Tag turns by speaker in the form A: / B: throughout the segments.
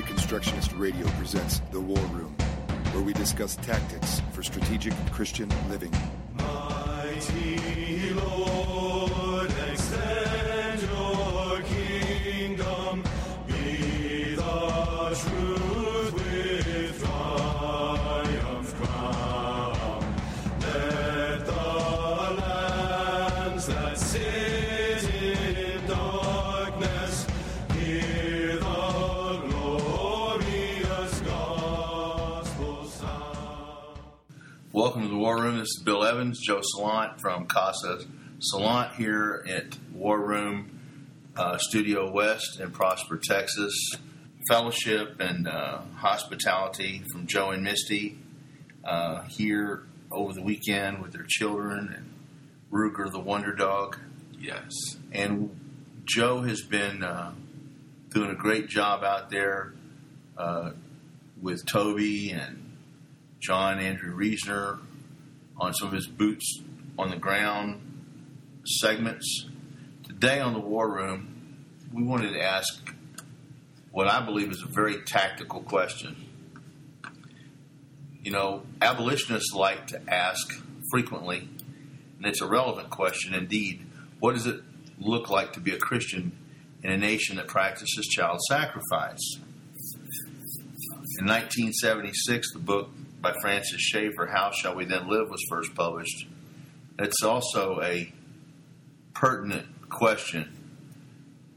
A: Reconstructionist Radio presents The War Room, where we discuss tactics for strategic Christian living.
B: Mighty
C: War Room. This is Bill Evans, Joe Salant from Casa Salant here at War Room uh, Studio West in Prosper, Texas. Fellowship and uh, hospitality from Joe and Misty uh, here over the weekend with their children and Ruger the Wonder Dog.
D: Yes.
C: And Joe has been uh, doing a great job out there uh, with Toby and John Andrew Reesner on some of his boots on the ground segments. Today on the War Room, we wanted to ask what I believe is a very tactical question. You know, abolitionists like to ask frequently, and it's a relevant question indeed. What does it look like to be a Christian in a nation that practices child sacrifice? In 1976, the book by Francis Schaeffer, How Shall We Then Live, was first published. It's also a pertinent question,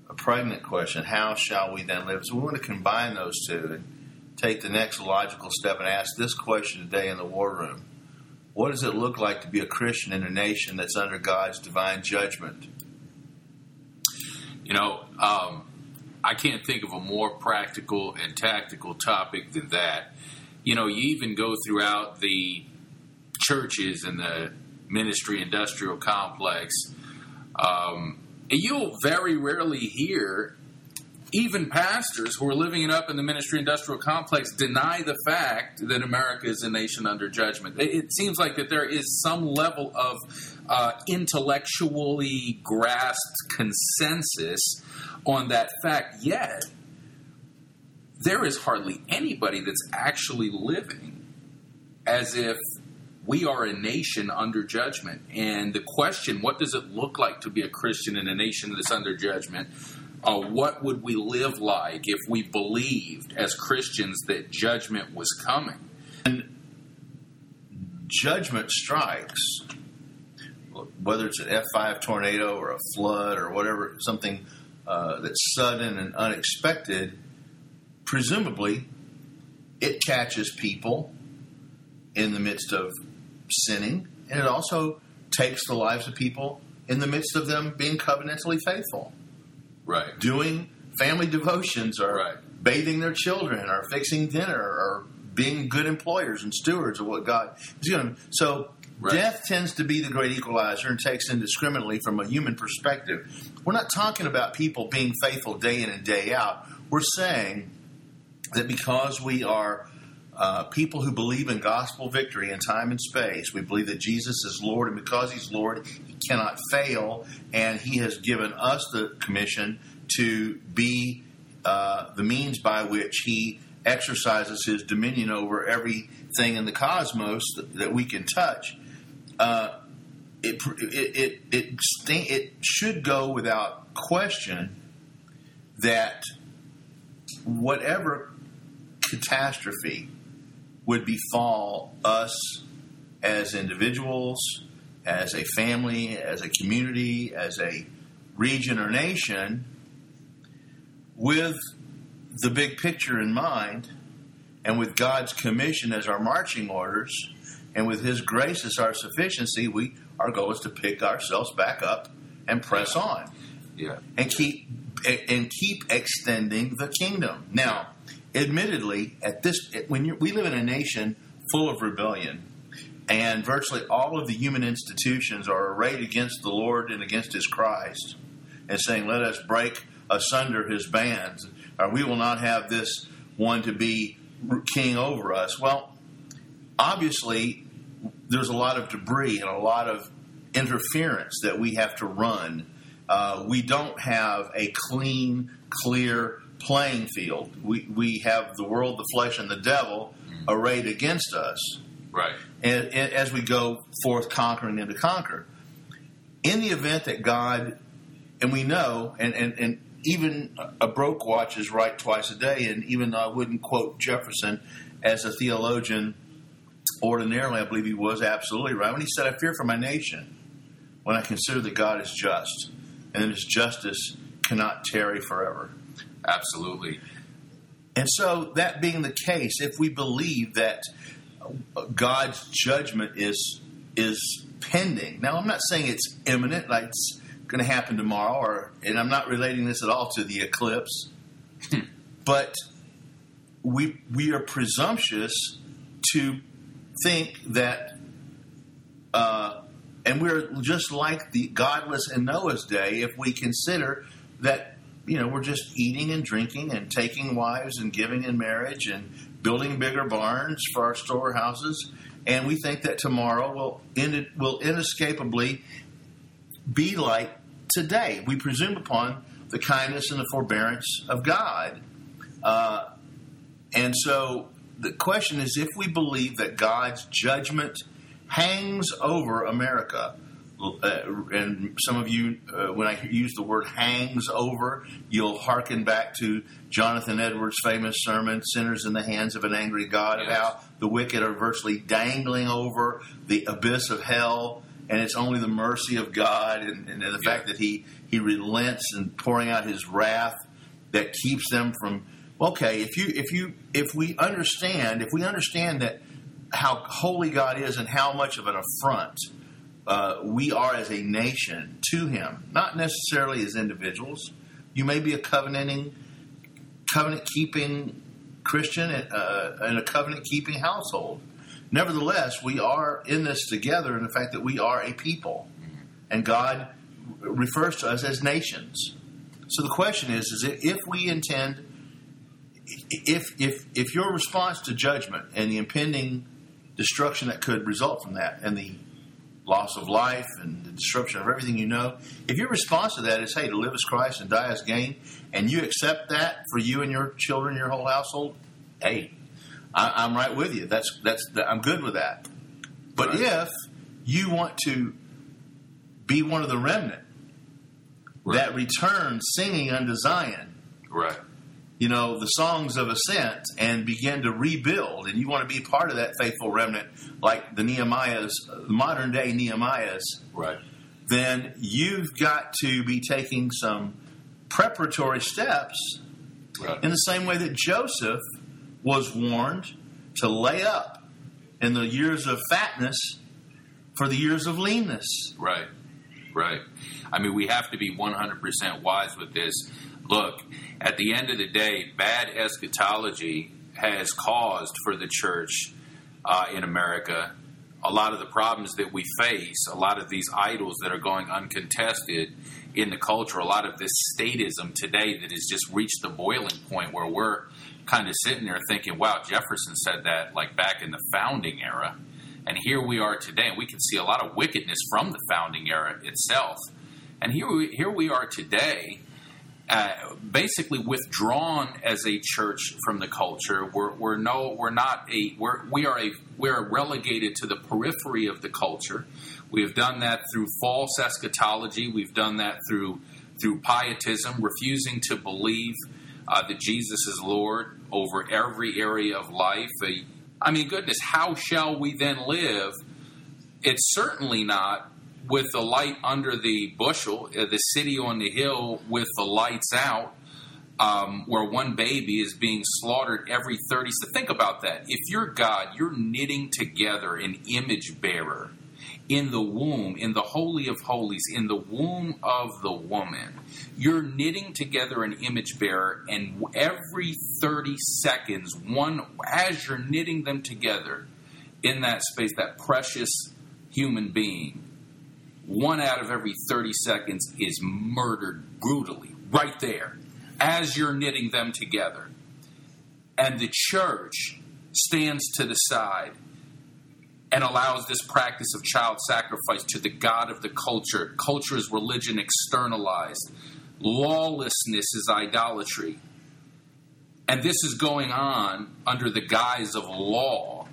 C: a pregnant question. How shall we then live? So we want to combine those two and take the next logical step and ask this question today in the war room. What does it look like to be a Christian in a nation that's under God's divine judgment?
D: You know, um, I can't think of a more practical and tactical topic than that. You know, you even go throughout the churches and the ministry industrial complex, um, and you'll very rarely hear even pastors who are living it up in the ministry industrial complex deny the fact that America is a nation under judgment. It, seems like that there is some level of uh, intellectually grasped consensus on that fact, yet there is hardly anybody that's actually living as if we are a nation under judgment. And the question, what does it look like to be a Christian in a nation that's under judgment? Uh, what would we live like if we believed as Christians that judgment was coming?
C: And judgment strikes, whether it's an F5 tornado or a flood or whatever, something uh, that's sudden and unexpected, presumably it catches people in the midst of sinning, and it also takes the lives of people in the midst of them being covenantally faithful,
D: Right.
C: doing family devotions, or
D: Right.
C: bathing their children, or fixing dinner, or being good employers and stewards of what God is going to. So.
D: Right.
C: Death tends to be the great equalizer and takes indiscriminately from a human perspective. We're not talking about people being faithful day in and day out. We're saying that because we are uh, people who believe in gospel victory in time and space, we believe that Jesus is Lord, and because He's Lord, He cannot fail, and He has given us the commission to be uh, the means by which He exercises His dominion over everything in the cosmos that, that we can touch. Uh, it, it, it, it, it should go without question that whatever catastrophe would befall us as individuals, as a family, as a community, as a region or nation, with the big picture in mind, and with God's commission as our marching orders, and with His grace as our sufficiency, we our goal is to pick ourselves back up and press on
D: Yeah.
C: and keep and keep extending the kingdom. Now, admittedly, at this when we live in a nation full of rebellion, and virtually all of the human institutions are arrayed against the Lord and against His Christ, and saying, "Let us break asunder His bands, or we will not have this one to be king over us." Well, obviously, there's a lot of debris and a lot of interference that we have to run. Uh, we don't have a clean, clear playing field. We we have the world, the flesh, and the devil arrayed against us,
D: Right.
C: and, and as we go forth conquering and to conquer. In the event that God, and we know, and, and, and even a broke watch is right twice a day, and even though I wouldn't quote Jefferson as a theologian ordinarily, I believe he was absolutely right when he said, I fear for my nation when I consider that God is just, and that his justice cannot tarry forever.
D: Absolutely.
C: And so, that being the case, if we believe that God's judgment is is pending, now I'm not saying it's imminent, like it's going to happen tomorrow, or and I'm not relating this at all to the eclipse, but we we are presumptuous to think that, uh, and we're just like the godless in Noah's day if we consider that you know we're just eating and drinking and taking wives and giving in marriage and building bigger barns for our storehouses, and we think that tomorrow will in, will inescapably be like today. We presume upon the kindness and the forbearance of God. Uh, and so the question is if we believe that God's judgment hangs over America, and some of you, uh, when I use the word hangs over, you'll hearken back to Jonathan Edwards' famous sermon, Sinners in the Hands of an Angry God,
D: Yes.
C: how the wicked are virtually dangling over the abyss of hell, and it's only the mercy of God and, and the fact that He, he relents and pouring out His wrath that keeps them from okay if you if you if we understand if we understand that how holy god is and how much of an affront uh, we are as a nation to him not necessarily as individuals. You may be a covenanting covenant keeping christian uh, in a covenant keeping household. Nevertheless we are in this together in the fact that we are a people. And god refers to us as nations. So the question is: is if we intend, if if if your response to judgment and the impending destruction that could result from that, and the loss of life and the disruption of everything you know, if your response to that is, "Hey, to live as Christ and die as gain," and you accept that for you and your children, your whole household, hey, I, I'm right with you. That's that's I'm good with that. But
D: Right.
C: if you want to be one of the remnant that return singing unto Zion,
D: Right.
C: You know, the songs of ascent and begin to rebuild, and you want to be part of that faithful remnant, like the Nehemiahs, the modern day Nehemiahs,
D: Right.
C: then you've got to be taking some preparatory steps
D: Right.
C: in the same way that Joseph was warned to lay up in the years of fatness for the years of leanness.
D: Right, right. I mean, we have to be 100% wise with this. Look, at the end of the day, bad eschatology has caused for the church uh, in America a lot of the problems that we face, a lot of these idols that are going uncontested in the culture, a lot of this statism today that has just reached the boiling point where we're kind of sitting there thinking, wow, Jefferson said that like back in the founding era. And here we are today, and we can see a lot of wickedness from the founding era itself. And here we, here we are today, uh, basically withdrawn as a church from the culture. We're, we're no, we're not a, we're, we are a, we're relegated to the periphery of the culture. We have done that through false eschatology. We've done that through through pietism, refusing to believe uh, that Jesus is Lord over every area of life. I mean, goodness, how shall we then live? It's certainly not with the light under the bushel, uh, the city on the hill with the lights out, um, where one baby is being slaughtered every 30. So think about that. If you're God, you're knitting together an image bearer in the womb, in the Holy of Holies, in the womb of the woman. You're knitting together an image bearer, and every 30 seconds, one as you're knitting them together in that space, that precious human being, one out of every 30 seconds is murdered brutally, right there, as you're knitting them together. And the church stands to the side and allows this practice of child sacrifice to the God of the culture. Culture is religion externalized, lawlessness is idolatry. and this is going on under the guise of law,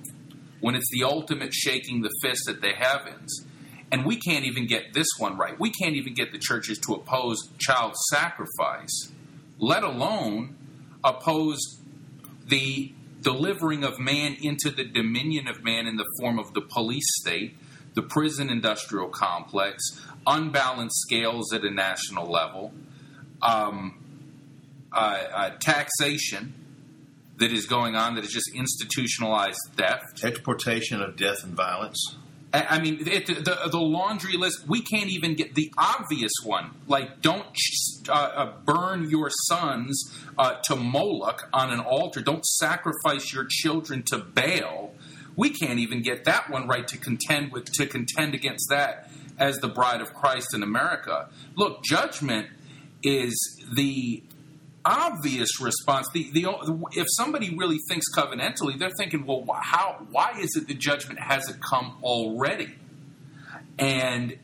D: when it's the ultimate shaking the fist at the heavens, and we can't even get this one right. We can't even get the churches to oppose child sacrifice, let alone oppose the delivering of man into the dominion of man in the form of the police state, the prison industrial complex, unbalanced scales at a national level, um, uh, uh, taxation that is going on that is just institutionalized theft.
C: Exportation of death and violence.
D: I mean, it, the the laundry list. We can't even get the obvious one, like don't uh, uh, burn your sons uh, to Moloch on an altar. Don't sacrifice your children to Baal. We can't even get that one right to contend with to contend against that as the bride of Christ in America. Look, judgment is the obvious response. The, the if somebody really thinks covenantally, they're thinking, well, how? Why is it the judgment hasn't come already? And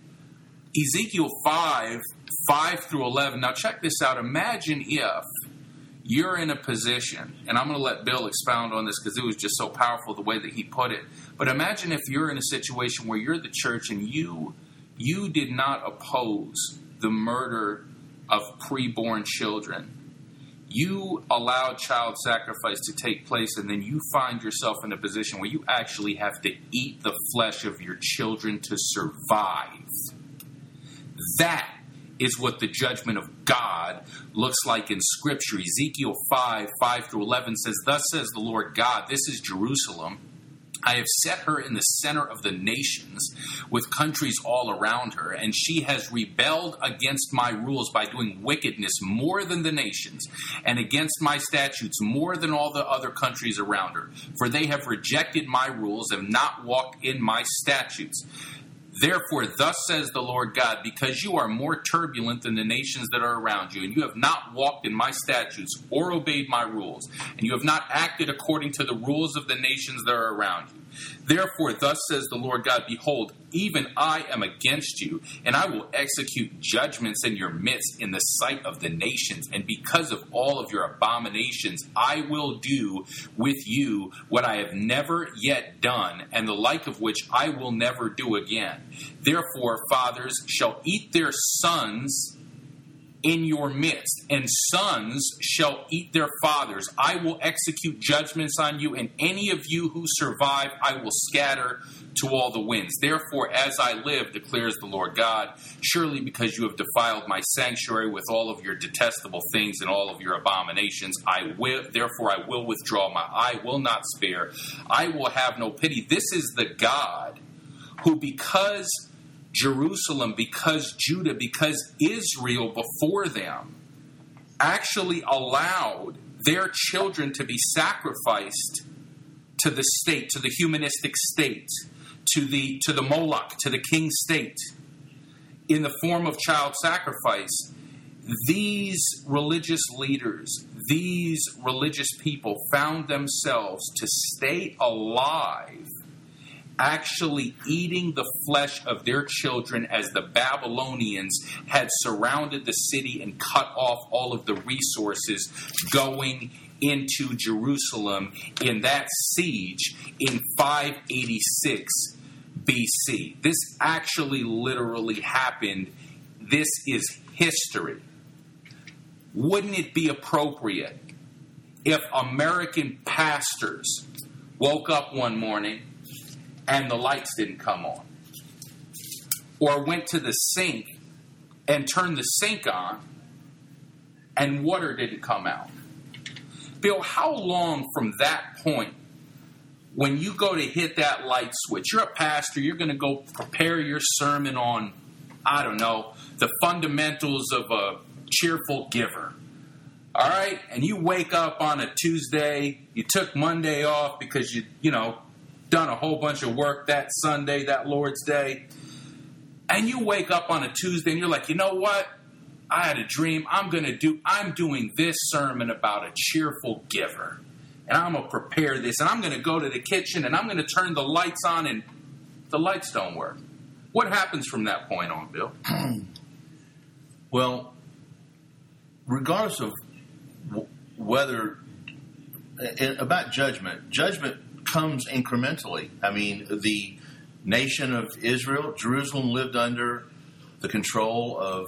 D: Ezekiel five five through eleven. Now check this out. Imagine if you're in a position, and I'm going to let Bill expound on this because it was just so powerful the way that he put it. But imagine if you're in a situation where you're the church and you you did not oppose the murder of preborn children you allow child sacrifice to take place and then you find yourself in a position where you actually have to eat the flesh of your children to survive. That is what the judgment of God looks like in Scripture. Ezekiel 5 5 through 11 says, Thus says the Lord God, this is Jerusalem. I have set her in the center of the nations with countries all around her, and she has rebelled against my rules by doing wickedness more than the nations, and against my statutes more than all the other countries around her. For they have rejected my rules and not walked in my statutes. Therefore, thus says the Lord God, because you are more turbulent than the nations that are around you, and you have not walked in my statutes or obeyed my rules, and you have not acted according to the rules of the nations that are around you. Therefore, thus says the Lord God, Behold, even I am against you, and I will execute judgments in your midst in the sight of the nations. And because of all of your abominations, I will do with you what I have never yet done, and the like of which I will never do again. Therefore, fathers shall eat their sons in your midst, and sons shall eat their fathers. I will execute judgments on you, and any of you who survive, I will scatter to all the winds. Therefore, as I live, declares the Lord God, surely because you have defiled my sanctuary with all of your detestable things and all of your abominations, I will. Therefore, I will withdraw my. I will not spare. I will have no pity. This is the God who, because Jerusalem, because Judah, because Israel before them actually allowed their children to be sacrificed to the state, to the humanistic state, to the to the Moloch, to the king state, in the form of child sacrifice. These religious leaders, these religious people found themselves to stay alive actually eating the flesh of their children as the Babylonians had surrounded the city and cut off all of the resources going into Jerusalem in that siege in 586 BC. This actually literally happened. This is history. Wouldn't it be appropriate if American pastors woke up one morning and the lights didn't come on. Or went to the sink and turned the sink on and water didn't come out. Bill, how long from that point, when you go to hit that light switch, you're a pastor, you're going to go prepare your sermon on, I don't know, the fundamentals of a cheerful giver. All right? And you wake up on a Tuesday, you took Monday off because you, you know, done a whole bunch of work that Sunday, that Lord's Day, and you wake up on a Tuesday and you're like, you know what? I had a dream. I'm going to do, I'm doing this sermon about a cheerful giver. And I'm going to prepare this. And I'm going to go to the kitchen and I'm going to turn the lights on and the lights don't work. What happens from that point on, Bill?
C: Well, regardless of whether in, about judgment, judgment comes incrementally. I mean, the nation of Israel, Jerusalem, lived under the control of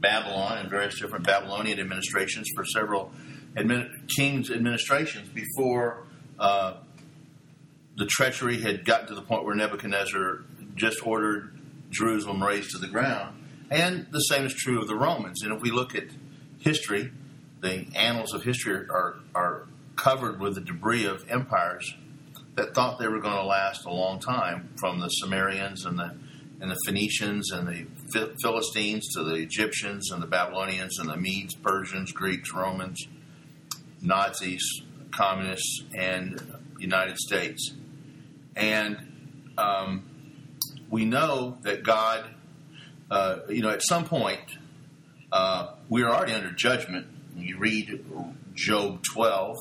C: Babylon and various different Babylonian administrations for several admin, kings' administrations before uh, the treachery had gotten to the point where Nebuchadnezzar just ordered Jerusalem razed to the ground. And the same is true of the Romans. And if we look at history, the annals of history are, are covered with the debris of empires that thought they were going to last a long time, from the Sumerians and the and the Phoenicians and the Philistines to the Egyptians and the Babylonians and the Medes, Persians, Greeks, Romans, Nazis, communists, and United States. And um, we know that God, uh, you know, at some point, uh, we are already under judgment. You read Job 12,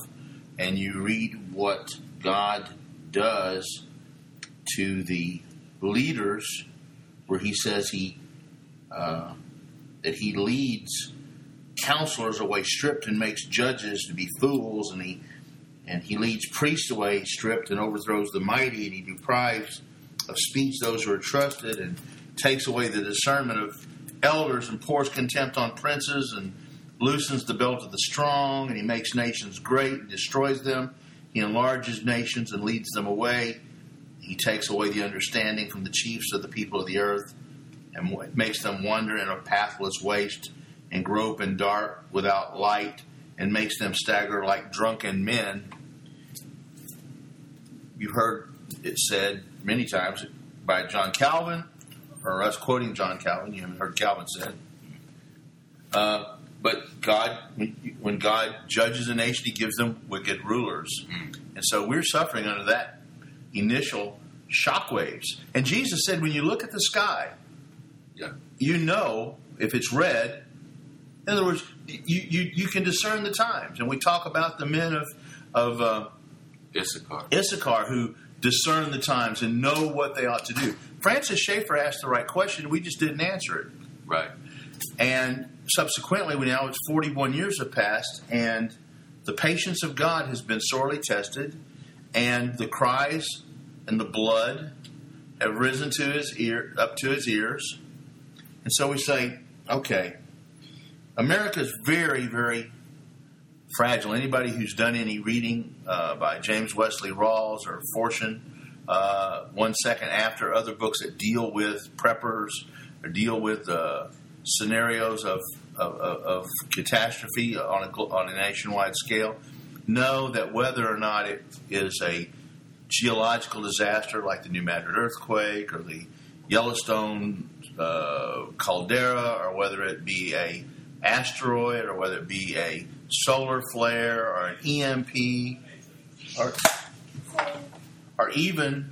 C: and you read what God does to the leaders, where He says He uh, that He leads counselors away stripped and makes judges to be fools, and He and He leads priests away stripped and overthrows the mighty, and He deprives of speech those who are trusted, and takes away the discernment of elders, and pours contempt on princes, and loosens the belt of the strong, and he makes nations great and destroys them. He enlarges nations and leads them away. He takes away the understanding from the chiefs of the people of the earth and makes them wander in a pathless waste and grope in dark without light and makes them stagger like drunken men. You've heard it said many times by John Calvin, or us quoting John Calvin. You haven't heard Calvin said. Uh, but God, when God judges a nation, He gives them wicked rulers, mm. and so we're suffering under that initial shockwaves. And Jesus said, when you look at the sky, yeah. you know if it's red. In other words, you, you, you can discern the times, and we talk about the men of of uh,
D: Issachar.
C: Issachar who discern the times and know what they ought to do. Francis Schaeffer asked the right question. We just didn't answer it.
D: Right.
C: And subsequently, we now it's 41 years have passed, and the patience of God has been sorely tested, and the cries and the blood have risen to his ear, up to his ears. And so we say, okay, America is very, very fragile. Anybody who's done any reading uh, by James Wesley Rawles or Forstchen, uh, One Second After, other books that deal with preppers or deal with uh, scenarios of, of, of, catastrophe on a, on a nationwide scale, know that whether or not it is a geological disaster like the New Madrid earthquake or the Yellowstone uh, caldera, or whether it be a asteroid, or whether it be a solar flare, or an EMP, or, or even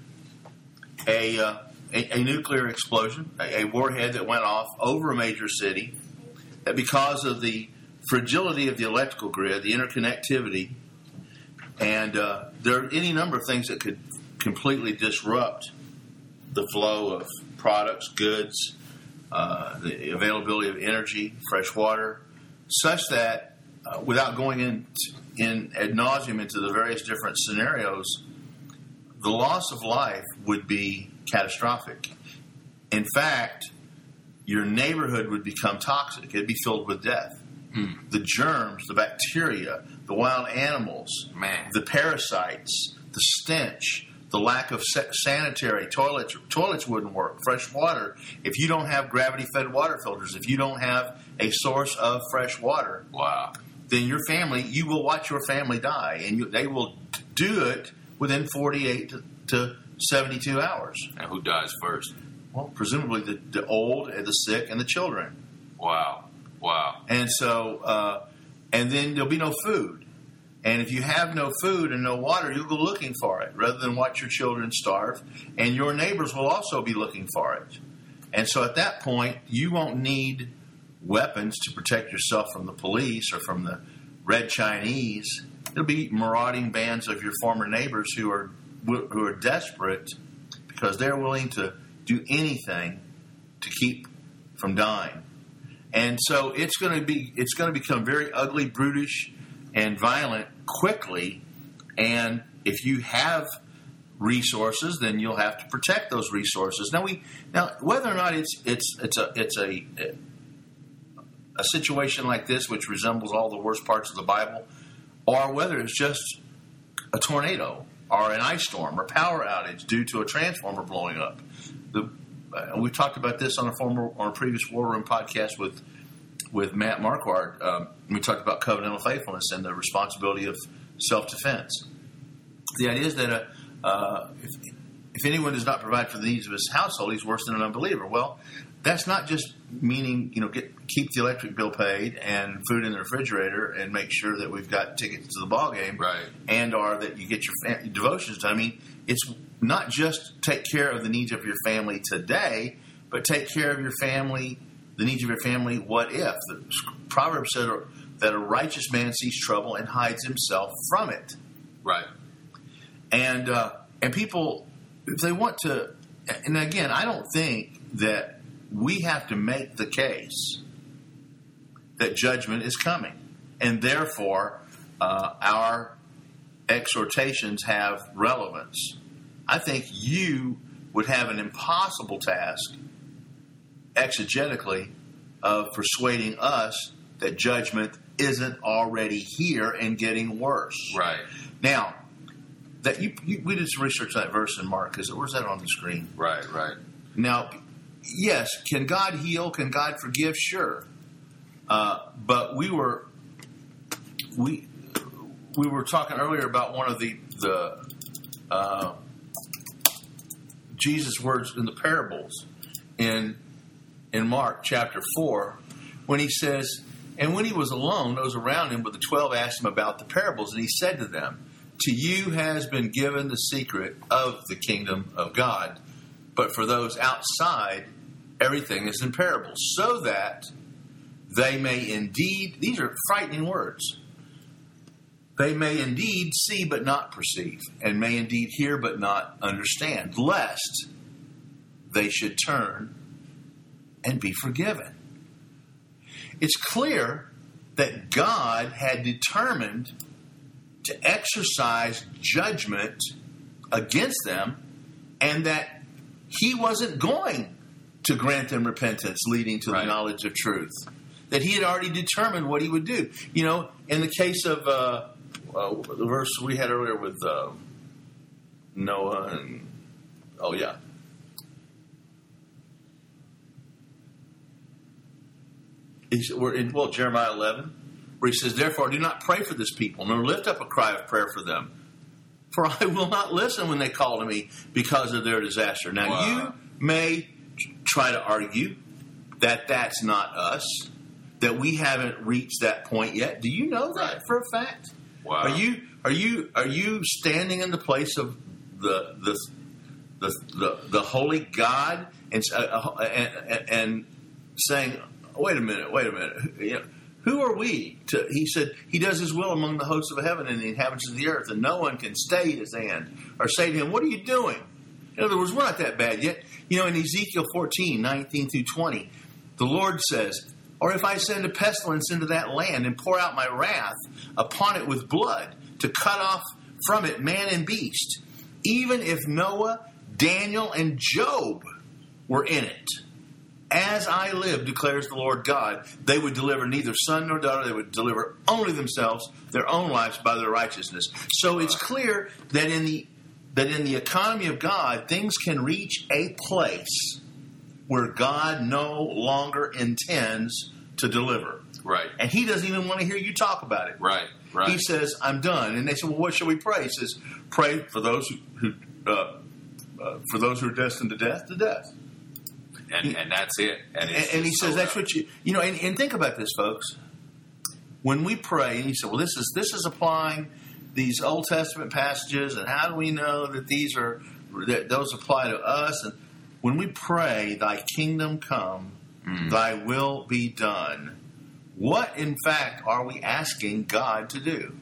C: a, uh, a, a, nuclear explosion, a, a warhead that went off over a major city, because of the fragility of the electrical grid, the interconnectivity, and uh, there are any number of things that could completely disrupt the flow of products, goods, uh, the availability of energy, fresh water, such that uh, without going in, in ad nauseum into the various different scenarios, the loss of life would be catastrophic. In fact, your neighborhood would become toxic. It'd be filled with death. Mm. The germs, the bacteria, the wild animals,
D: Man.
C: the parasites, the stench, the lack of sanitary toilets. Toilets wouldn't work. Fresh water. If you don't have gravity-fed water filters, if you don't have a source of fresh water,
D: wow,
C: then your family, you will watch your family die, and you, they will do it within 48 to, to 72 hours.
D: And who dies first?
C: Well, presumably the, the old, and the sick, and the children.
D: Wow. Wow.
C: And so, uh, and then there'll be no food. And if you have no food and no water, you'll go looking for it rather than watch your children starve. And your neighbors will also be looking for it. And so at that point, you won't need weapons to protect yourself from the police or from the red Chinese. It'll be marauding bands of your former neighbors who are who are desperate because they're willing to do anything to keep from dying. And so it's going to be it's going to become very ugly, brutish, and violent quickly. And if you have resources, then you'll have to protect those resources. Now we now whether or not it's it's it's a it's a a situation like this which resembles all the worst parts of the Bible, or whether it's just a tornado or an ice storm or power outage due to a transformer blowing up. The, uh, we talked about this on a former on a previous War Room podcast with with Matt Marquardt. Um, we talked about covenantal faithfulness and the responsibility of self defense. The idea is that a, uh, if, if anyone does not provide for the needs of his household, he's worse than an unbeliever. Well, that's not just meaning you know get keep the electric bill paid and food in the refrigerator and make sure that we've got tickets to the ball game,
D: Right.
C: And or that you get your devotions done. I mean, it's not just take care of the needs of your family today, but take care of your family, the needs of your family. What if the Proverbs said that a righteous man sees trouble and hides himself from it
D: Right.
C: and uh, and people if they want to and again i don't think that we have to make the case that judgment is coming and therefore uh, our exhortations have relevance i think you would have an impossible task exegetically of persuading us that judgment isn't already here and getting worse
D: Right.
C: now, that you, you we did some research on that verse in Mark. Is it, where's that on the screen?
D: Right. Right.
C: Now, yes, can God heal? Can God forgive? Sure, uh, but we were we we were talking earlier about one of the the uh, Jesus' words in the parables in in Mark chapter four when he says, "And when he was alone, those around him, but the twelve asked him about the parables, and he said to them." To you has been given the secret of the kingdom of God, but for those outside, everything is in parables, so that they may indeed, these are frightening words, they may indeed see but not perceive, and may indeed hear but not understand, lest they should turn and be forgiven. It's clear that God had determined to exercise judgment against them and that he wasn't going to grant them repentance leading to
D: Right.
C: the knowledge of truth. That he had already determined what he would do. You know, in the case of uh, uh, the verse we had earlier with uh, Noah and, oh, yeah. He's, we're in, well, Jeremiah 11, where he says, Therefore, do not pray for this people, nor lift up a cry of prayer for them. For I will not listen when they call to me because of their disaster. Now,
D: Wow.
C: you may try to argue that that's not us, that we haven't reached that point yet. Do you know that
D: Right.
C: for a fact?
D: Wow.
C: Are you are you are you standing in the place of the the the the, the holy God and, uh, uh, and and saying, "Wait a minute, wait a minute." Who are we? To, he said he does his will among the hosts of heaven and the inhabitants of the earth, and no one can stay his hand or say to him, "What are you doing?" In other words, we're not that bad yet. You know, in Ezekiel 14, 19 through 20, the Lord says, Or if I send a pestilence into that land and pour out my wrath upon it with blood, to cut off from it man and beast, even if Noah, Daniel, and Job were in it, as I live, declares the Lord God, they would deliver neither son nor daughter. They would deliver only themselves, their own lives by their righteousness. So it's clear that in the that in the economy of God, things can reach a place where God no longer intends to deliver.
D: Right.
C: And he doesn't even want to hear you talk about it.
D: Right. Right.
C: He says, I'm done. And they said, Well, what shall we pray? He says, Pray for those who, who uh, uh, for those who are destined to death, to death.
D: and, and that's it. And,
C: And, and he says,
D: so
C: That's what you, you know, and, and think about this, folks. When we pray, and you say, Well, this is, this is applying these Old Testament passages, and how do we know that these are, that those apply to us? And when we pray, Thy kingdom come, mm. Thy will be done, what in fact are we asking God to do?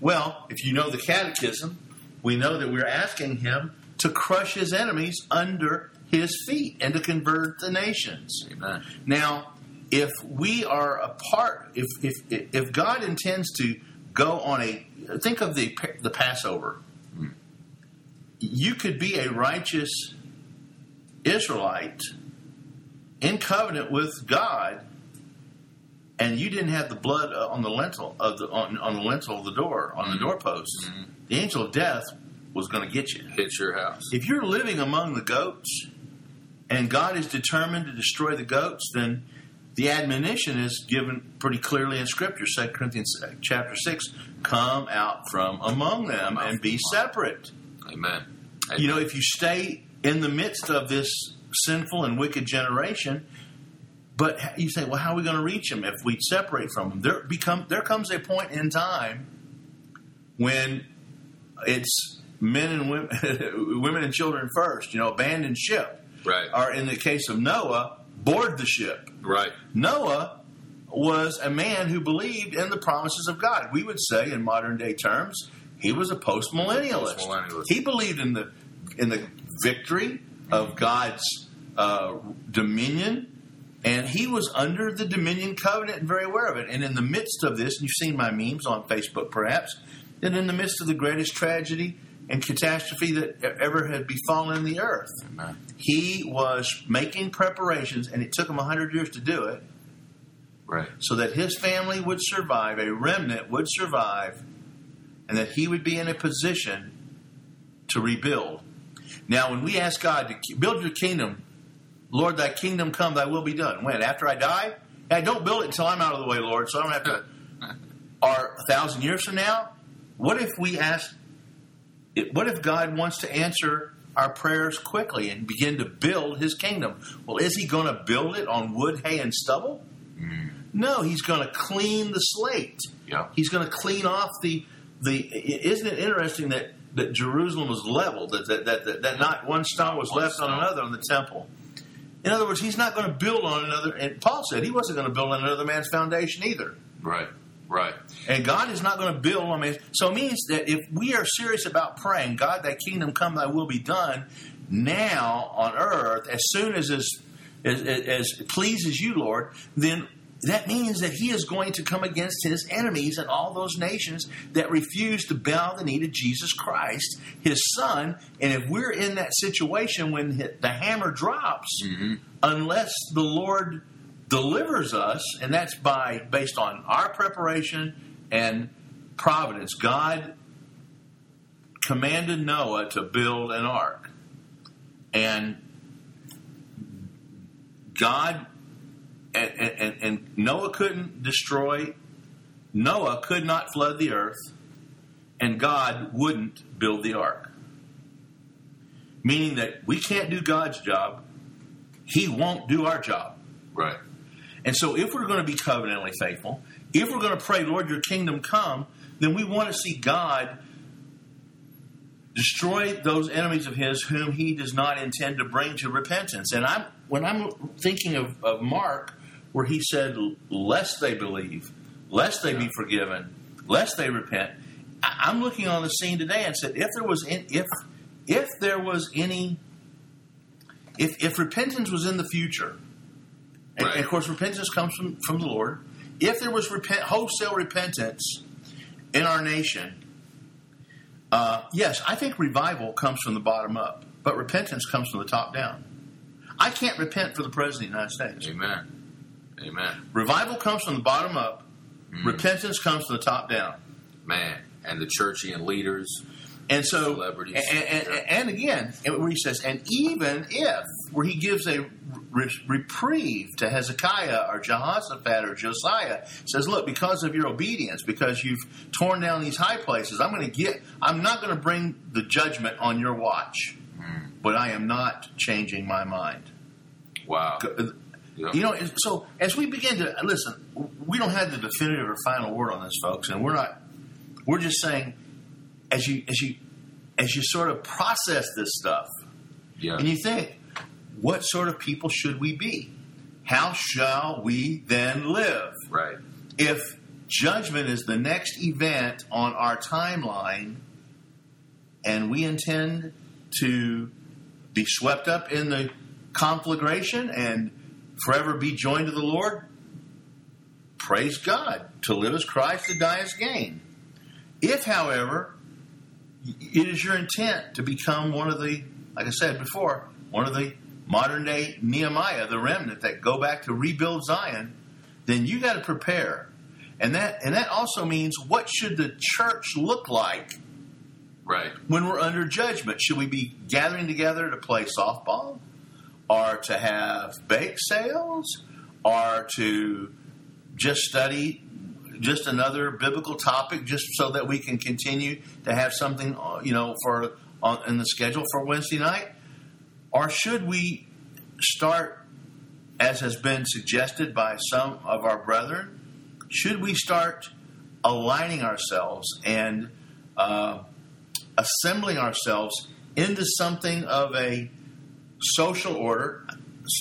C: Well, if you know the catechism, we know that we're asking him to crush his enemies under his feet and to convert the nations.
D: Amen.
C: Now, if we are a part, if, if, if God intends to go on a think of the the Passover. Mm. You could be a righteous Israelite in covenant with God, and you didn't have the blood uh, on the lintel of the on, on the lintel of the door on the doorpost. The angel of death was going to get you.
D: Hits your house.
C: If you're living among the goats, and God is determined to destroy the goats, then the admonition is given pretty clearly in Scripture. 2 Corinthians uh, chapter six: Come out from among them and be separate.
D: Amen.
C: You know, if you stay in the midst of this sinful and wicked generation, but you say, well, how are we going to reach them if we separate from them? There become there comes a point in time when it's men and women, women and children first. You know, abandon ship.
D: Right.
C: Or in the case of Noah, board the ship.
D: Right.
C: Noah was a man who believed in the promises of God. We would say, in modern day terms, he was a postmillennialist.
D: Postmillennialist.
C: He believed in the in the victory of God's uh, dominion, and he was under the dominion covenant and very aware of it. And in the midst of this, and you've seen my memes on Facebook, perhaps, that in the midst of the greatest tragedy and catastrophe that ever had befallen the earth,
D: Amen.
C: he was making preparations, and it took him hundred years to do it
D: Right.
C: so that his family would survive, a remnant would survive, and that he would be in a position to rebuild. Now, when we ask God to build your kingdom, Lord, thy kingdom come, thy will be done. When? After I die? Hey, don't build it until I'm out of the way, Lord, so I don't have to. Or a thousand years from now? What if we ask, what if God wants to answer our prayers quickly and begin to build his kingdom? Well, is he going to build it on wood, hay, and stubble? Mm. No, he's going to clean the slate.
D: Yeah.
C: He's going to clean off the the. Isn't it interesting that that Jerusalem was leveled? That that that, that, not one stone was left on another on the temple. In other words, he's not going to build on another. And Paul said he wasn't going to build on another man's foundation either.
D: Right. Right.
C: And God is not going to build on man. So it means that if we are serious about praying, God, thy kingdom come, thy will be done now on earth, as soon as as, as, as pleases you, Lord, then that means that he is going to come against his enemies and all those nations that refuse to bow the knee to Jesus Christ, his son. And if we're in that situation when the hammer drops, mm-hmm. unless the Lord delivers us, and that's by based on our preparation and providence. God commanded Noah to build an ark, and God and, and, and Noah couldn't destroy. Noah could not flood the earth, and God wouldn't build the ark. Meaning that we can't do God's job, He won't do our job.
D: Right.
C: And so, if we're going to be covenantally faithful, if we're going to pray, Lord, your kingdom come, then we want to see God destroy those enemies of his whom he does not intend to bring to repentance. And I'm when I'm thinking of, of Mark, where he said, lest they believe, lest they be forgiven, lest they repent. I- I'm looking on the scene today and said, if there was in, if if there was any if if repentance was in the future, and,
D: Right.
C: and of course repentance comes from, from the Lord. If there was repent, wholesale repentance in our nation, uh, yes, I think revival comes from the bottom up, but repentance comes from the top down. I can't repent for the President of the United States.
D: Amen. Amen.
C: Revival comes from the bottom up,
D: Mm.
C: repentance comes from the top down.
D: Man. And the churchian leaders.
C: And so,
D: Celebrities.
C: and, and, and, and again, where he says, and even if, where he gives a re- reprieve to Hezekiah or Jehoshaphat or Josiah, says, look, because of your obedience, because you've torn down these high places, I'm going to get, I'm not going to bring the judgment on your watch, but I am not changing my mind.
D: Wow. Yeah.
C: You know, so as we begin to listen, we don't have the definitive or final word on this, folks, and we're not. We're just saying, as you as you as you sort of process this stuff,
D: Yeah.
C: and you think, what sort of people should we be? How shall we then live?
D: right.
C: If judgment is the next event on our timeline, and we intend to be swept up in the conflagration and forever be joined to the Lord, praise God. To live as Christ, to die as gain. If, however, it is your intent to become one of the, like I said before, one of the modern day Nehemiah, the remnant that go back to rebuild Zion, then you got to prepare. And that and that also means what should the church look like
D: Right.
C: when we're under judgment? Should we be gathering together to play softball, or to have bake sales, or to just study just another biblical topic, just so that we can continue to have something, uh, you know, for on, in the schedule for Wednesday night, or should we start, as has been suggested by some of our brethren, should we start aligning ourselves and uh, assembling ourselves into something of a social order.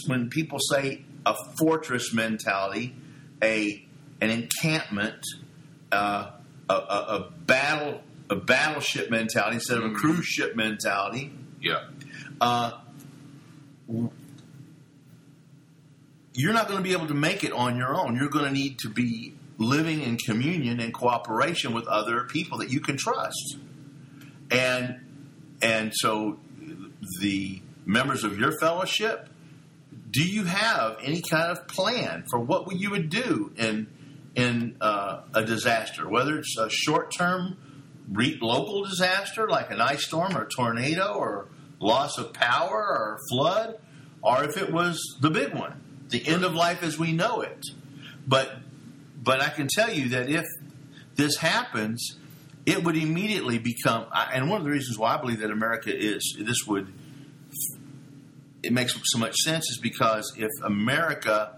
C: When people say a fortress mentality, a an encampment, uh, a, a, a battle a battleship mentality instead of a cruise ship mentality.
D: Yeah.
C: Uh, you're not going to be able to make it on your own. You're going to need to be living in communion and cooperation with other people that you can trust. And and so the members of your fellowship, do you have any kind of plan for what you would do in in uh, a disaster, whether it's a short term re- local disaster like an ice storm or a tornado or loss of power or flood, or if it was the big one, the end of life as we know it. But but I can tell you that if this happens, it would immediately become. And one of the reasons why I believe that America is this would it makes so much sense is because if America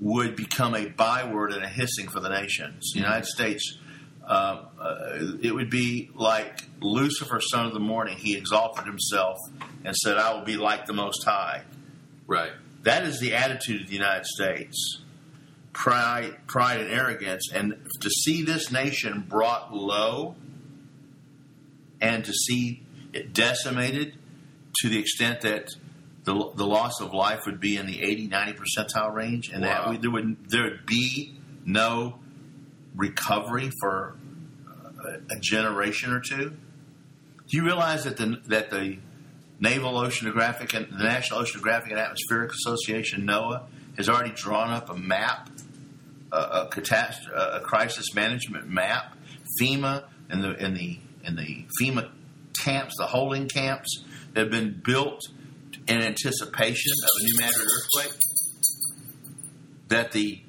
C: would become a byword and a hissing for the nations, the United States. Uh, uh, it would be like Lucifer, son of the morning. He exalted himself and said, "I will be like the Most High."
D: Right.
C: That is the attitude of the United States pride, pride and arrogance. And to see this nation brought low and to see it decimated to the extent that the, the loss of life would be in the 80, 90 percentile range, and that we, there, would, there would be no recovery for a, a generation or two. Do you realize that the, that the Naval Oceanographic and the National Oceanographic and Atmospheric Association (NOAA) has already drawn up a map, a, a, catast- a crisis management map. FEMA and the and the and the FEMA camps, the holding camps, that have been built in anticipation of a New Madrid earthquake. That the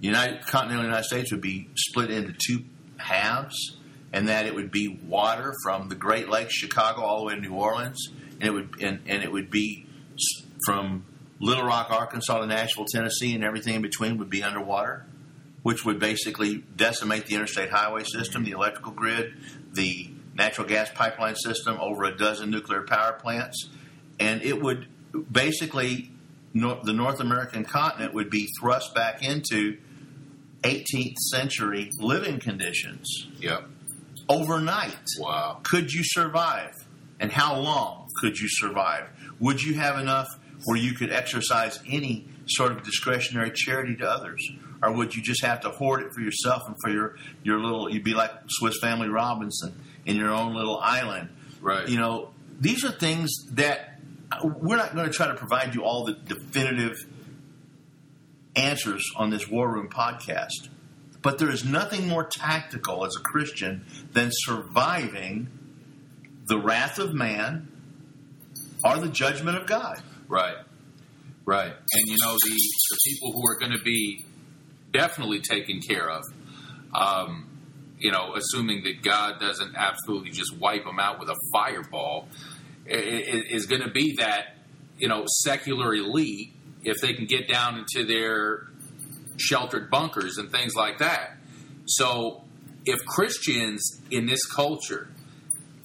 C: United continental United States would be split into two halves, and that it would be water from the Great Lakes, Chicago, all the way to New Orleans, and it would and, and it would be from Little Rock, Arkansas, to Nashville, Tennessee, and everything in between would be underwater, which would basically decimate the interstate highway system, the electrical grid, the natural gas pipeline system, over a dozen nuclear power plants, and it would basically the North American continent would be thrust back into 18th century living conditions
D: Yep.
C: overnight.
D: Wow.
C: Could you survive? And how long could you survive? Would you have enough where you could exercise any sort of discretionary charity to others? Or would you just have to hoard it for yourself and for your, your little, you'd be like Swiss Family Robinson in your own little island?
D: Right.
C: You know, these are things that we're not going to try to provide you all the definitive answers on this War Room podcast. But there is nothing more tactical as a Christian than surviving the wrath of man or the judgment of God.
D: Right. Right. And you know the the people who are going to be definitely taken care of. Um, you know, assuming that God doesn't absolutely just wipe them out with a fireball, is going to be that you know secular elite if they can get down into their sheltered bunkers and things like that. So, if Christians in this culture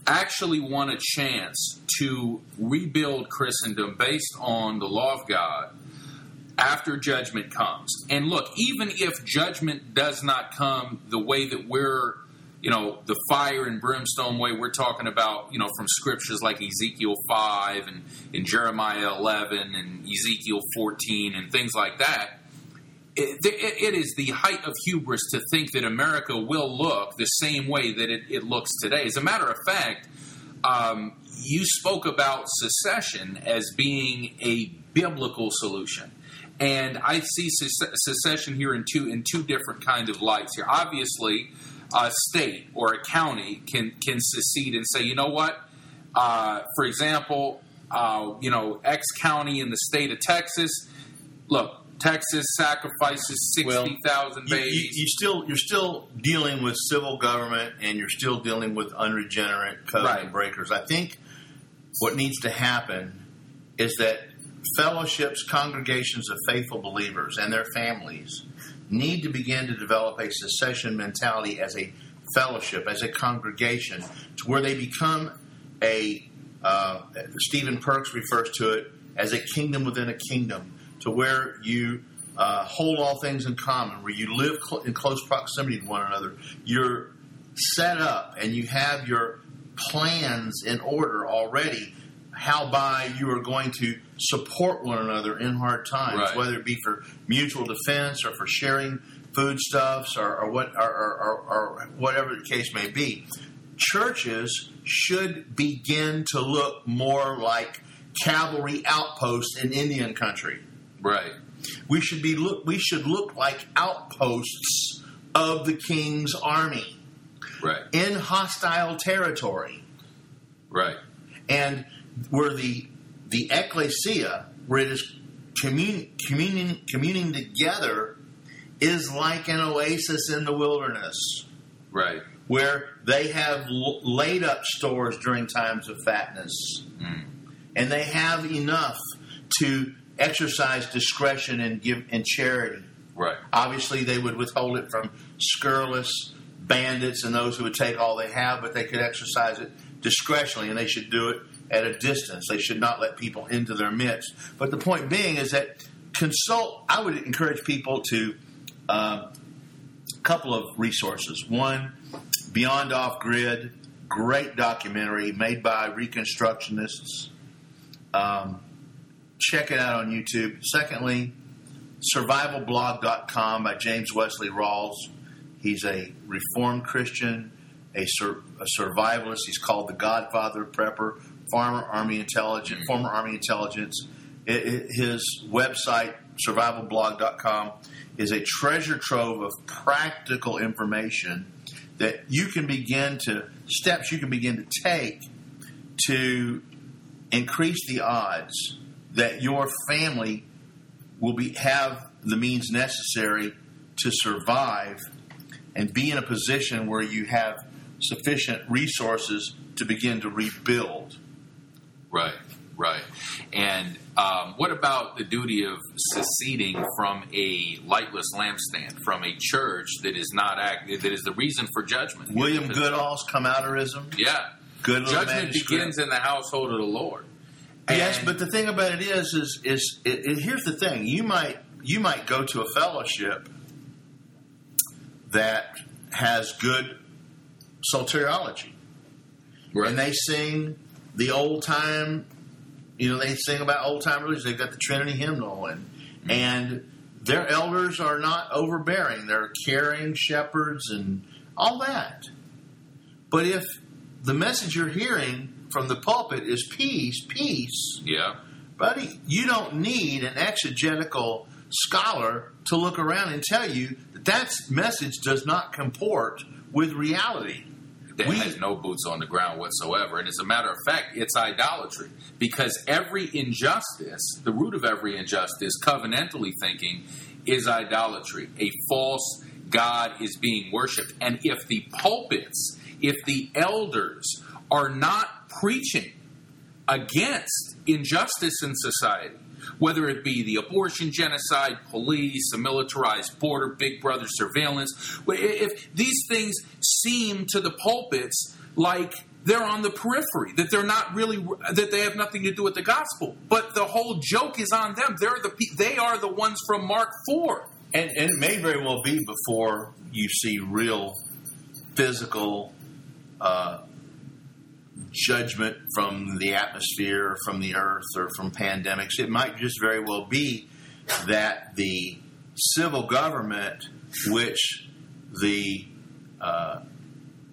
D: actually want a chance to rebuild Christendom based on the law of God after judgment comes. And look, even if judgment does not come the way that we're, you know, the fire and brimstone way we're talking about, you know, from scriptures like Ezekiel 5 and, and Jeremiah 11 and Ezekiel 14 and things like that, it, it, it is the height of hubris to think that America will look the same way that it, it looks today. As a matter of fact, um, you spoke about secession as being a biblical solution. And I see secession here in two in two different kind of lights here. Obviously, a state or a county can can secede and say, you know what? Uh, for example, uh, you know, X county in the state of Texas. Look, Texas sacrifices sixty thousand
C: You,
D: babies.
C: you, you still you're still dealing with civil government, and you're still dealing with unregenerate covenant
D: Right.
C: breakers. I think what needs to happen is that fellowships, congregations of faithful believers, and their families need to begin to develop a secession mentality as a fellowship, as a congregation, to where they become a. Uh, Stephen Perks refers to it as a kingdom within a kingdom, to where you uh, hold all things in common, where you live cl- in close proximity to one another. You're set up and you have your plans in order already, how by you are going to support one another in hard times,
D: Right.
C: whether it be for mutual defense or for sharing foodstuffs or, or what or, or, or, or whatever the case may be. Churches should begin to look more like cavalry outposts in Indian country.
D: right.
C: We should be look. We should look like outposts of the king's army
D: Right.
C: in hostile territory,
D: Right.
C: and where the the ecclesia, where it is commun, communing communing together, is like an oasis in the wilderness,
D: Right.
C: where they have l- laid up stores during times of fatness,
D: Mm.
C: and they have enough to exercise discretion and give and charity.
D: Right.
C: Obviously, they would withhold it from scurrilous bandits and those who would take all they have, but they could exercise it discretionally, and they should do it at a distance. They should not let people into their midst. But the point being is that consult. I would encourage people to a couple of resources. One, Beyond Off Grid, great documentary made by Reconstructionists. Um, check it out on YouTube. Secondly, survivalblog.com by James Wesley Rawles. He's a Reformed Christian, a, sur- a survivalist. He's called the Godfather of Prepper, former Army intelligence, former Army intelligence. I- I- his website, survivalblog.com, is a treasure trove of practical information that you can begin to steps you can begin to take to increase the odds that your family will be have the means necessary to survive and be in a position where you have sufficient resources to begin to rebuild.
D: Right, right. And um, what about the duty of seceding from a lightless lampstand, from a church that is not act that is the reason for judgment?
C: William Goodall's come outerism.
D: Yeah.
C: Good
D: Judgment begins in the household of the Lord.
C: Yes, but the thing about it is, is, is it, it- here's the thing: you might you might go to a fellowship that has good soteriology,
D: right.
C: and they sing the old time. You know, they sing about old time religion. They've got the Trinity hymnal, and mm-hmm. and their elders are not overbearing. They're caring shepherds and all that. But if the message you're hearing from the pulpit is peace, peace,
D: yeah.
C: buddy, you don't need an exegetical scholar to look around and tell you that that message does not comport with reality.
D: That
C: We-
D: has no boots on the ground whatsoever. And as a matter of fact, it's idolatry because every injustice, the root of every injustice, covenantally thinking, is idolatry. A false God is being worshipped. And if the pulpits, if the elders are not preaching against injustice in society, whether it be the abortion genocide, police, a militarized border, big brother surveillance, if these things seem to the pulpits like they're on the periphery, that they're not really, that they have nothing to do with the gospel, but the whole joke is on them. They're the they are the ones from Mark 4.
C: And, and it may very well be before you see real physical uh, judgment from the atmosphere, or from the earth, or from pandemics. It might just very well be that the civil government, which the uh,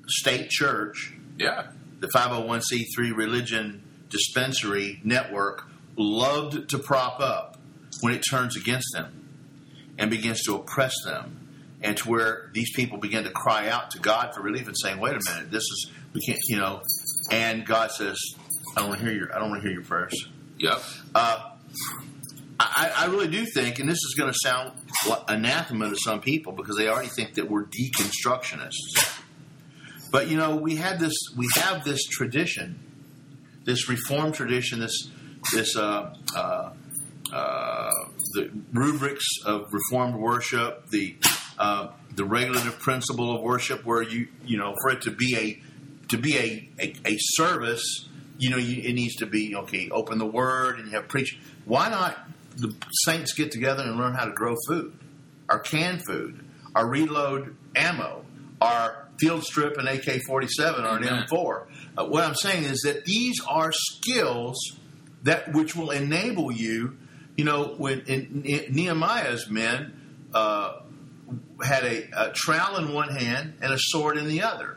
C: state church,
D: Yeah.
C: the 501c3 religion dispensary network, loved to prop up when it turns against them and begins to oppress them. And to where these people begin to cry out to God for relief and saying, "Wait a minute, this is we can't," you know. And God says, "I don't want to hear your I don't want to hear your prayers."
D: Yep.
C: Uh, I, I really do think, and this is going to sound anathema to some people because they already think that we're deconstructionists. But you know, we had this, we have this tradition, this Reformed tradition, this this uh, uh, uh, the rubrics of Reformed worship, the uh, the regulative principle of worship, where you you know, for it to be a to be a a, a service, you know, you, it needs to be okay. Open the Word and you have preach. Why not the saints get together and learn how to grow food, our canned food, our reload ammo, our field strip and AK forty seven or an M four. Uh, what I'm saying is that these are skills that which will enable you. You know, when in, in Nehemiah's men uh, had a, a trowel in one hand and a sword in the other.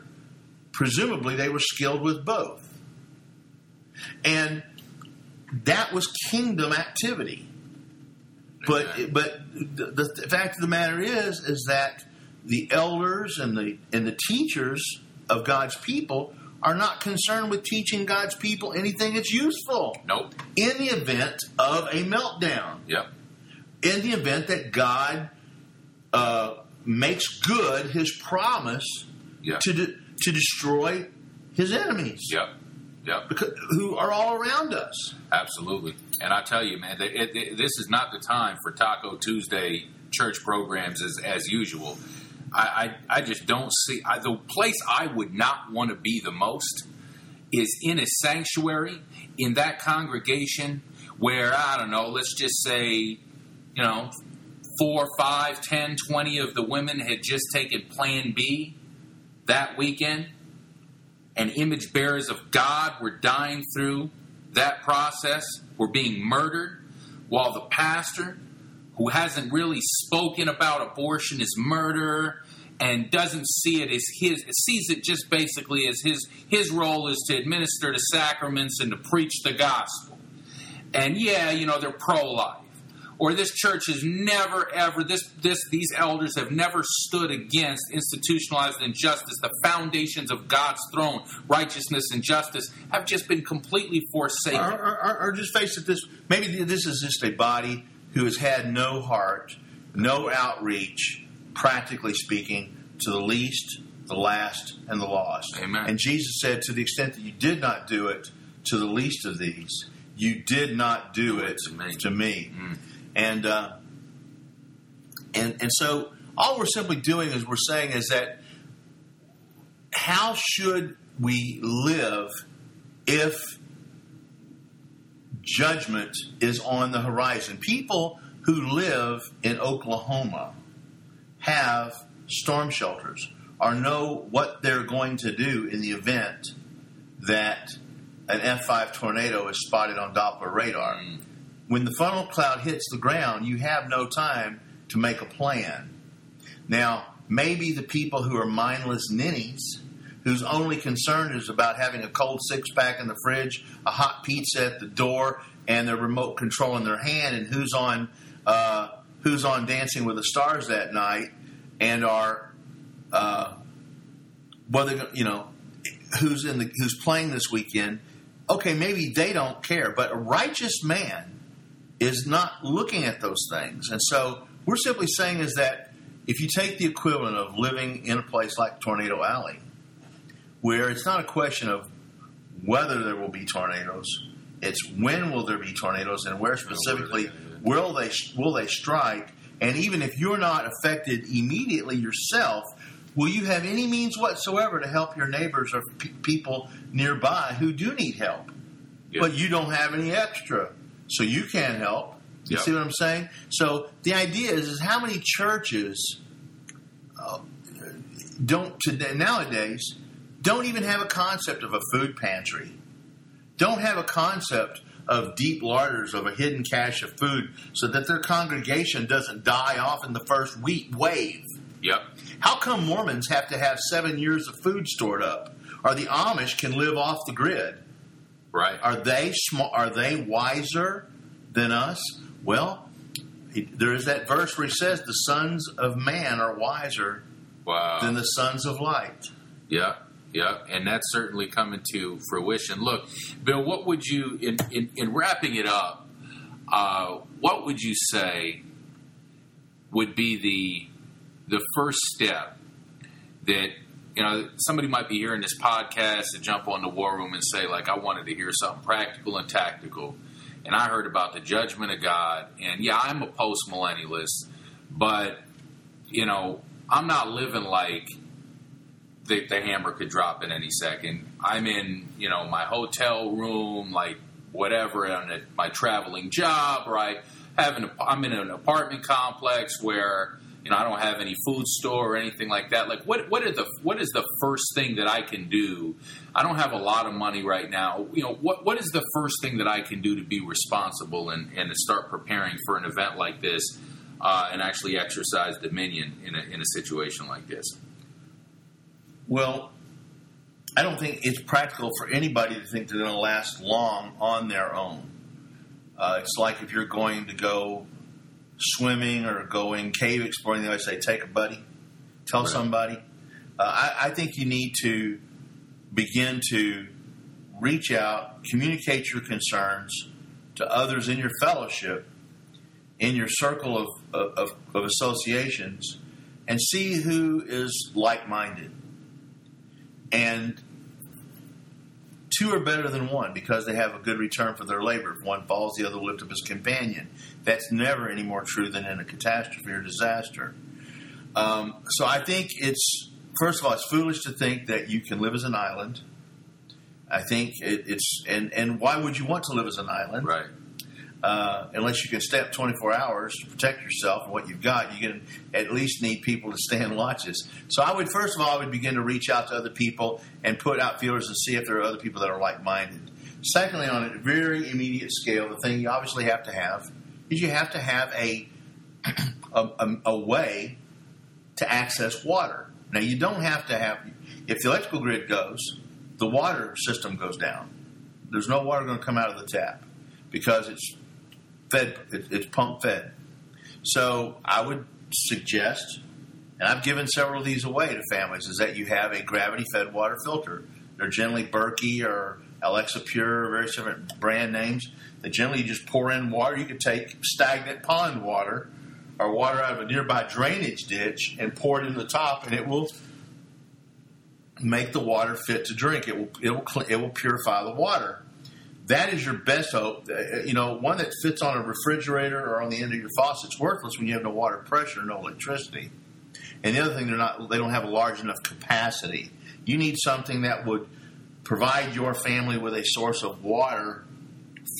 C: Presumably, they were skilled with both, and that was kingdom activity. But
D: Amen.
C: but the, the fact of the matter is is that the elders and the and the teachers of God's people are not concerned with teaching God's people anything that's useful
D: Nope.
C: in the event of a meltdown
D: Yep.
C: in the event that God uh, makes good His promise
D: Yeah.
C: to de- to destroy His enemies,
D: Yep. Yep.
C: because, who are all around us.
D: Absolutely. And I tell you, man, it, it, this is not the time for Taco Tuesday church programs as, as usual. I, I, I just don't see I, the place I would not want to be the most is in a sanctuary in that congregation where I don't know, let's just say, you know, four, five, ten, twenty of the women had just taken Plan B that weekend, and image bearers of God were dying through that process, were being murdered, while the pastor, who hasn't really spoken about abortion as murder and doesn't see it as his sees it just basically as his his role is to administer the sacraments and to preach the gospel. And yeah, you know, they're pro life. Or this church has never ever this this these elders have never stood against institutionalized injustice. The foundations of God's throne, righteousness and justice, have just been completely forsaken.
C: Or, or, or just face it this maybe this is just a body who has had no heart, no outreach, practically speaking, to the least, the last, and the lost.
D: Amen.
C: And Jesus said, to the extent that you did not do it to the least of these, you did not do it
D: to me. Mm.
C: And uh, and and so all we're simply doing is we're saying is that how should we live if judgment is on the horizon? People who live in Oklahoma have storm shelters or know what they're going to do in the event that an F5 tornado is spotted on Doppler radar.
D: Mm.
C: When the funnel cloud hits the ground, you have no time to make a plan. Now, maybe the people who are mindless ninnies, whose only concern is about having a cold six pack in the fridge, a hot pizza at the door, and their remote control in their hand, and who's on uh, who's on Dancing with the Stars that night, and are uh, whether you know who's in the who's playing this weekend. Okay, maybe they don't care, but a righteous man is not looking at those things, and so we're simply saying is that if you take the equivalent of living in a place like Tornado Alley, where it's not a question of whether there will be tornadoes, it's when will there be tornadoes, and where specifically will they will they strike, and even if you're not affected immediately yourself, will you have any means whatsoever to help your neighbors or pe- people nearby who do need help?
D: Yeah.
C: But you don't have any extra, so you can't help. You
D: Yeah.
C: see what I'm saying? So the idea is, is how many churches uh, don't today nowadays don't even have a concept of a food pantry, don't have a concept of deep larders of a hidden cache of food so that their congregation doesn't die off in the first week wave.
D: Yep.
C: How come Mormons have to have seven years of food stored up? Or the Amish can live off the grid?
D: Right.
C: Are they sm- Are they wiser than us? Well, he, there is that verse where he says, "The sons of man are wiser
D: Wow.
C: than the sons of light."
D: Yeah, yeah, and that's certainly coming to fruition. Look, Bill, what would you, in, in, in wrapping it up, uh, what would you say would be the the first step that you know somebody might be hearing this podcast and jump on the war room and say like I wanted to hear something practical and tactical, and I heard about the judgment of God, and yeah, I'm a post millennialist, but you know I'm not living like the, the hammer could drop at any second. I'm in, you know, my hotel room, like whatever, on a, my traveling job, right? Having, a, I'm in an apartment complex where you know I don't have any food store or anything like that. Like, what what are the what is the first thing that I can do? I don't have a lot of money right now. You know, what what is the first thing that I can do to be responsible and and to start preparing for an event like this? Uh, and actually exercise dominion in a, in a situation like this.
C: Well, I don't think it's practical for anybody to think they're going to last long on their own. Uh, it's like if you're going to go swimming or going cave exploring, they always say, take a buddy, tell
D: Right.
C: somebody. Uh, I, I think you need to begin to reach out, communicate your concerns to others in your fellowship, in your circle of, of, of associations, and see who is like minded. And two are better than one because they have a good return for their labor. If one falls, the other will lift up his companion. That's never any more true than in a catastrophe or disaster. Um, so I think it's first of all, it's foolish to think that you can live as an island. I think it, it's and and why would you want to live as an island?
D: Right.
C: Uh, unless you can stay up 24 hours to protect yourself and what you've got, going to at least need people to stand watches. So I would, first of all, I would begin to reach out to other people and put out feelers and see if there are other people that are like-minded. Secondly, on a very immediate scale, the thing you obviously have to have is you have to have a, a, a, a way to access water. Now, you don't have to have, if the electrical grid goes, the water system goes down. There's no water going to come out of the tap because it's fed, it's pump fed. So I would suggest, and I've given several of these away to families, is that you have a gravity fed water filter. They're generally Berkey or Alexa Pure, various different brand names. That generally you just pour in water. You could take stagnant pond water or water out of a nearby drainage ditch and pour it in the top, and it will make the water fit to drink. It will it will it will purify the water. That is your best hope. Uh, You know, one that fits on a refrigerator or on the end of your faucet's worthless when you have no water pressure, no electricity. And the other thing, they're not they don't have a large enough capacity. You need something that would provide your family with a source of water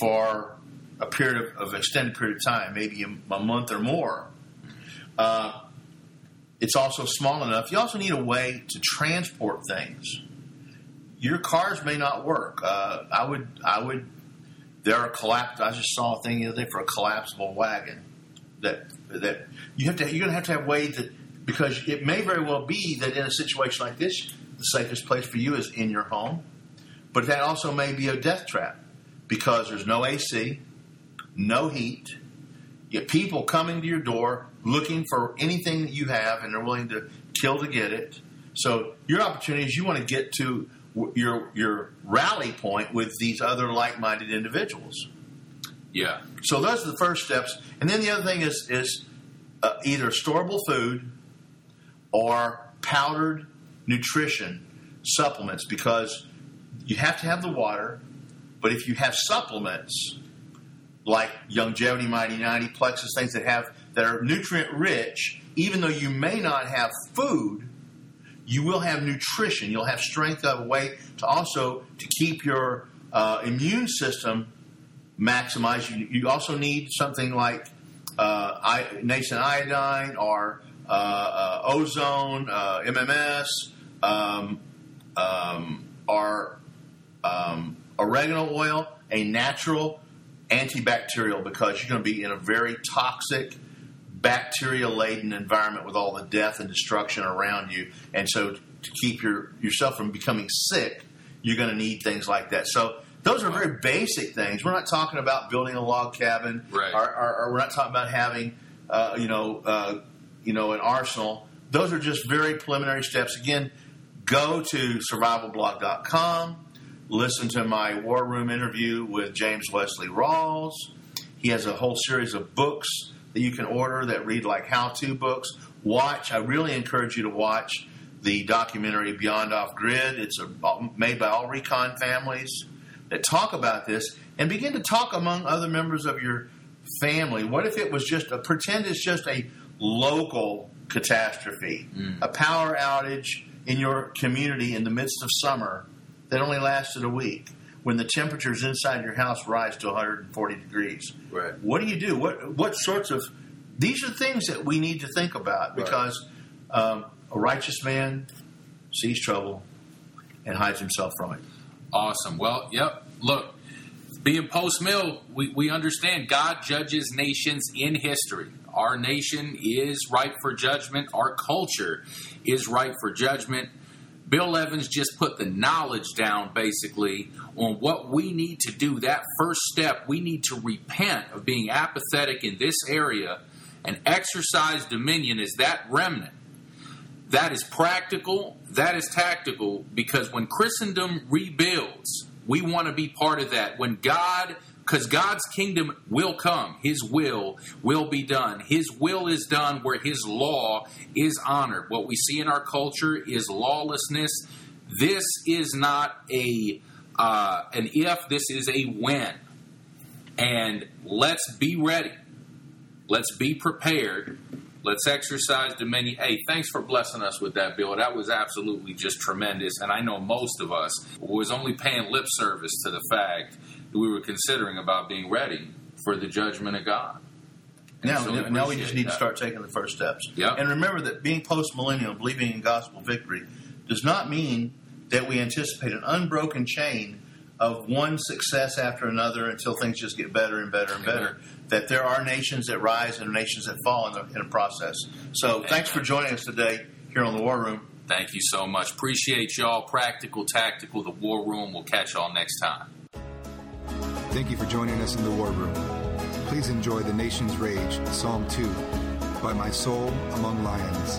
C: for a period of, of extended period of time, maybe a, a month or more. Uh, it's also small enough. You also need a way to transport things. Your cars may not work. Uh, I would, I would. There are collapsed. I just saw a thing the other day for a collapsible wagon. That that you have to. You're going to have to have ways that because it may very well be that in a situation like this, the safest place for you is in your home, but that also may be a death trap because there's no AC, no heat. You people coming to your door looking for anything that you have, and they're willing to kill to get it. So your opportunity is you want to get to your your rally point with these other like-minded individuals.
D: Yeah.
C: So those are the first steps, and then the other thing is is uh, either storable food or powdered nutrition supplements because you have to have the water, but if you have supplements like Youngevity Mighty 90 Plexus, things that have that are nutrient rich, even though you may not have food, you will have nutrition. You'll have strength of way to also to keep your uh, immune system maximized. You, you also need something like uh, I, nascent iodine or uh, uh, ozone, uh, MMS, um, um, or um, oregano oil, a natural antibacterial because you're going to be in a very toxic, bacteria laden environment with all the death and destruction around you. And so, to keep your yourself from becoming sick, you're going to need things like that. So, those are very basic things. We're not talking about building a log cabin,
D: Right.
C: or, or, or we're not talking about having, uh, you know, uh, you know, an arsenal. Those are just very preliminary steps. Again, go to survivalblog.com, listen to my War Room interview with James Wesley Rawles. He has a whole series of books that you can order that read like how-to books. Watch. I really encourage you to watch the documentary Beyond Off Grid. It's a, made by all recon families that talk about this and begin to talk among other members of your family. What if it was just a pretend it's just a local catastrophe, mm. a power outage in your community in the midst of summer that only lasted a week when the temperatures inside your house rise to 140 degrees.
D: Right.
C: What do you do? What what sorts of these are things that we need to think about
D: Right.
C: because um, a righteous man sees trouble and hides himself from it.
D: Awesome. Well, yep. Look, being post mill, we, we understand God judges nations in history. Our nation is ripe for judgment. Our culture is ripe for judgment. Bill Evans just put the knowledge down basically on what we need to do. That first step, we need to repent of being apathetic in this area and exercise dominion as that remnant that is practical, that is tactical, because when Christendom rebuilds, we want to be part of that. When God, because God's kingdom will come, His will will be done. His will is done where His law is honored. What we see in our culture is lawlessness. This is not a uh, an if, this is a when. And let's be ready. Let's be prepared. Let's exercise dominion. Hey, thanks for blessing us with that, Bill. That was absolutely just tremendous. And I know most of us was only paying lip service to the fact we were considering about being ready for the judgment of God. And
C: Now,
D: so
C: now, now we just need to start taking the first steps.
D: Yep.
C: And remember that being post millennial, believing in gospel victory, does not mean that we anticipate an unbroken chain of one success after another until things just get better and better and better. That there are nations that rise and nations that fall in, the, in a process. So thanks for joining us today here on the War Room.
D: Thank you so much. Appreciate y'all. Practical, tactical, the war room. We'll catch y'all next time.
A: Thank you for joining us in the War Room. Please enjoy The Nation's Rage, Psalm 2, by My Soul Among Lions.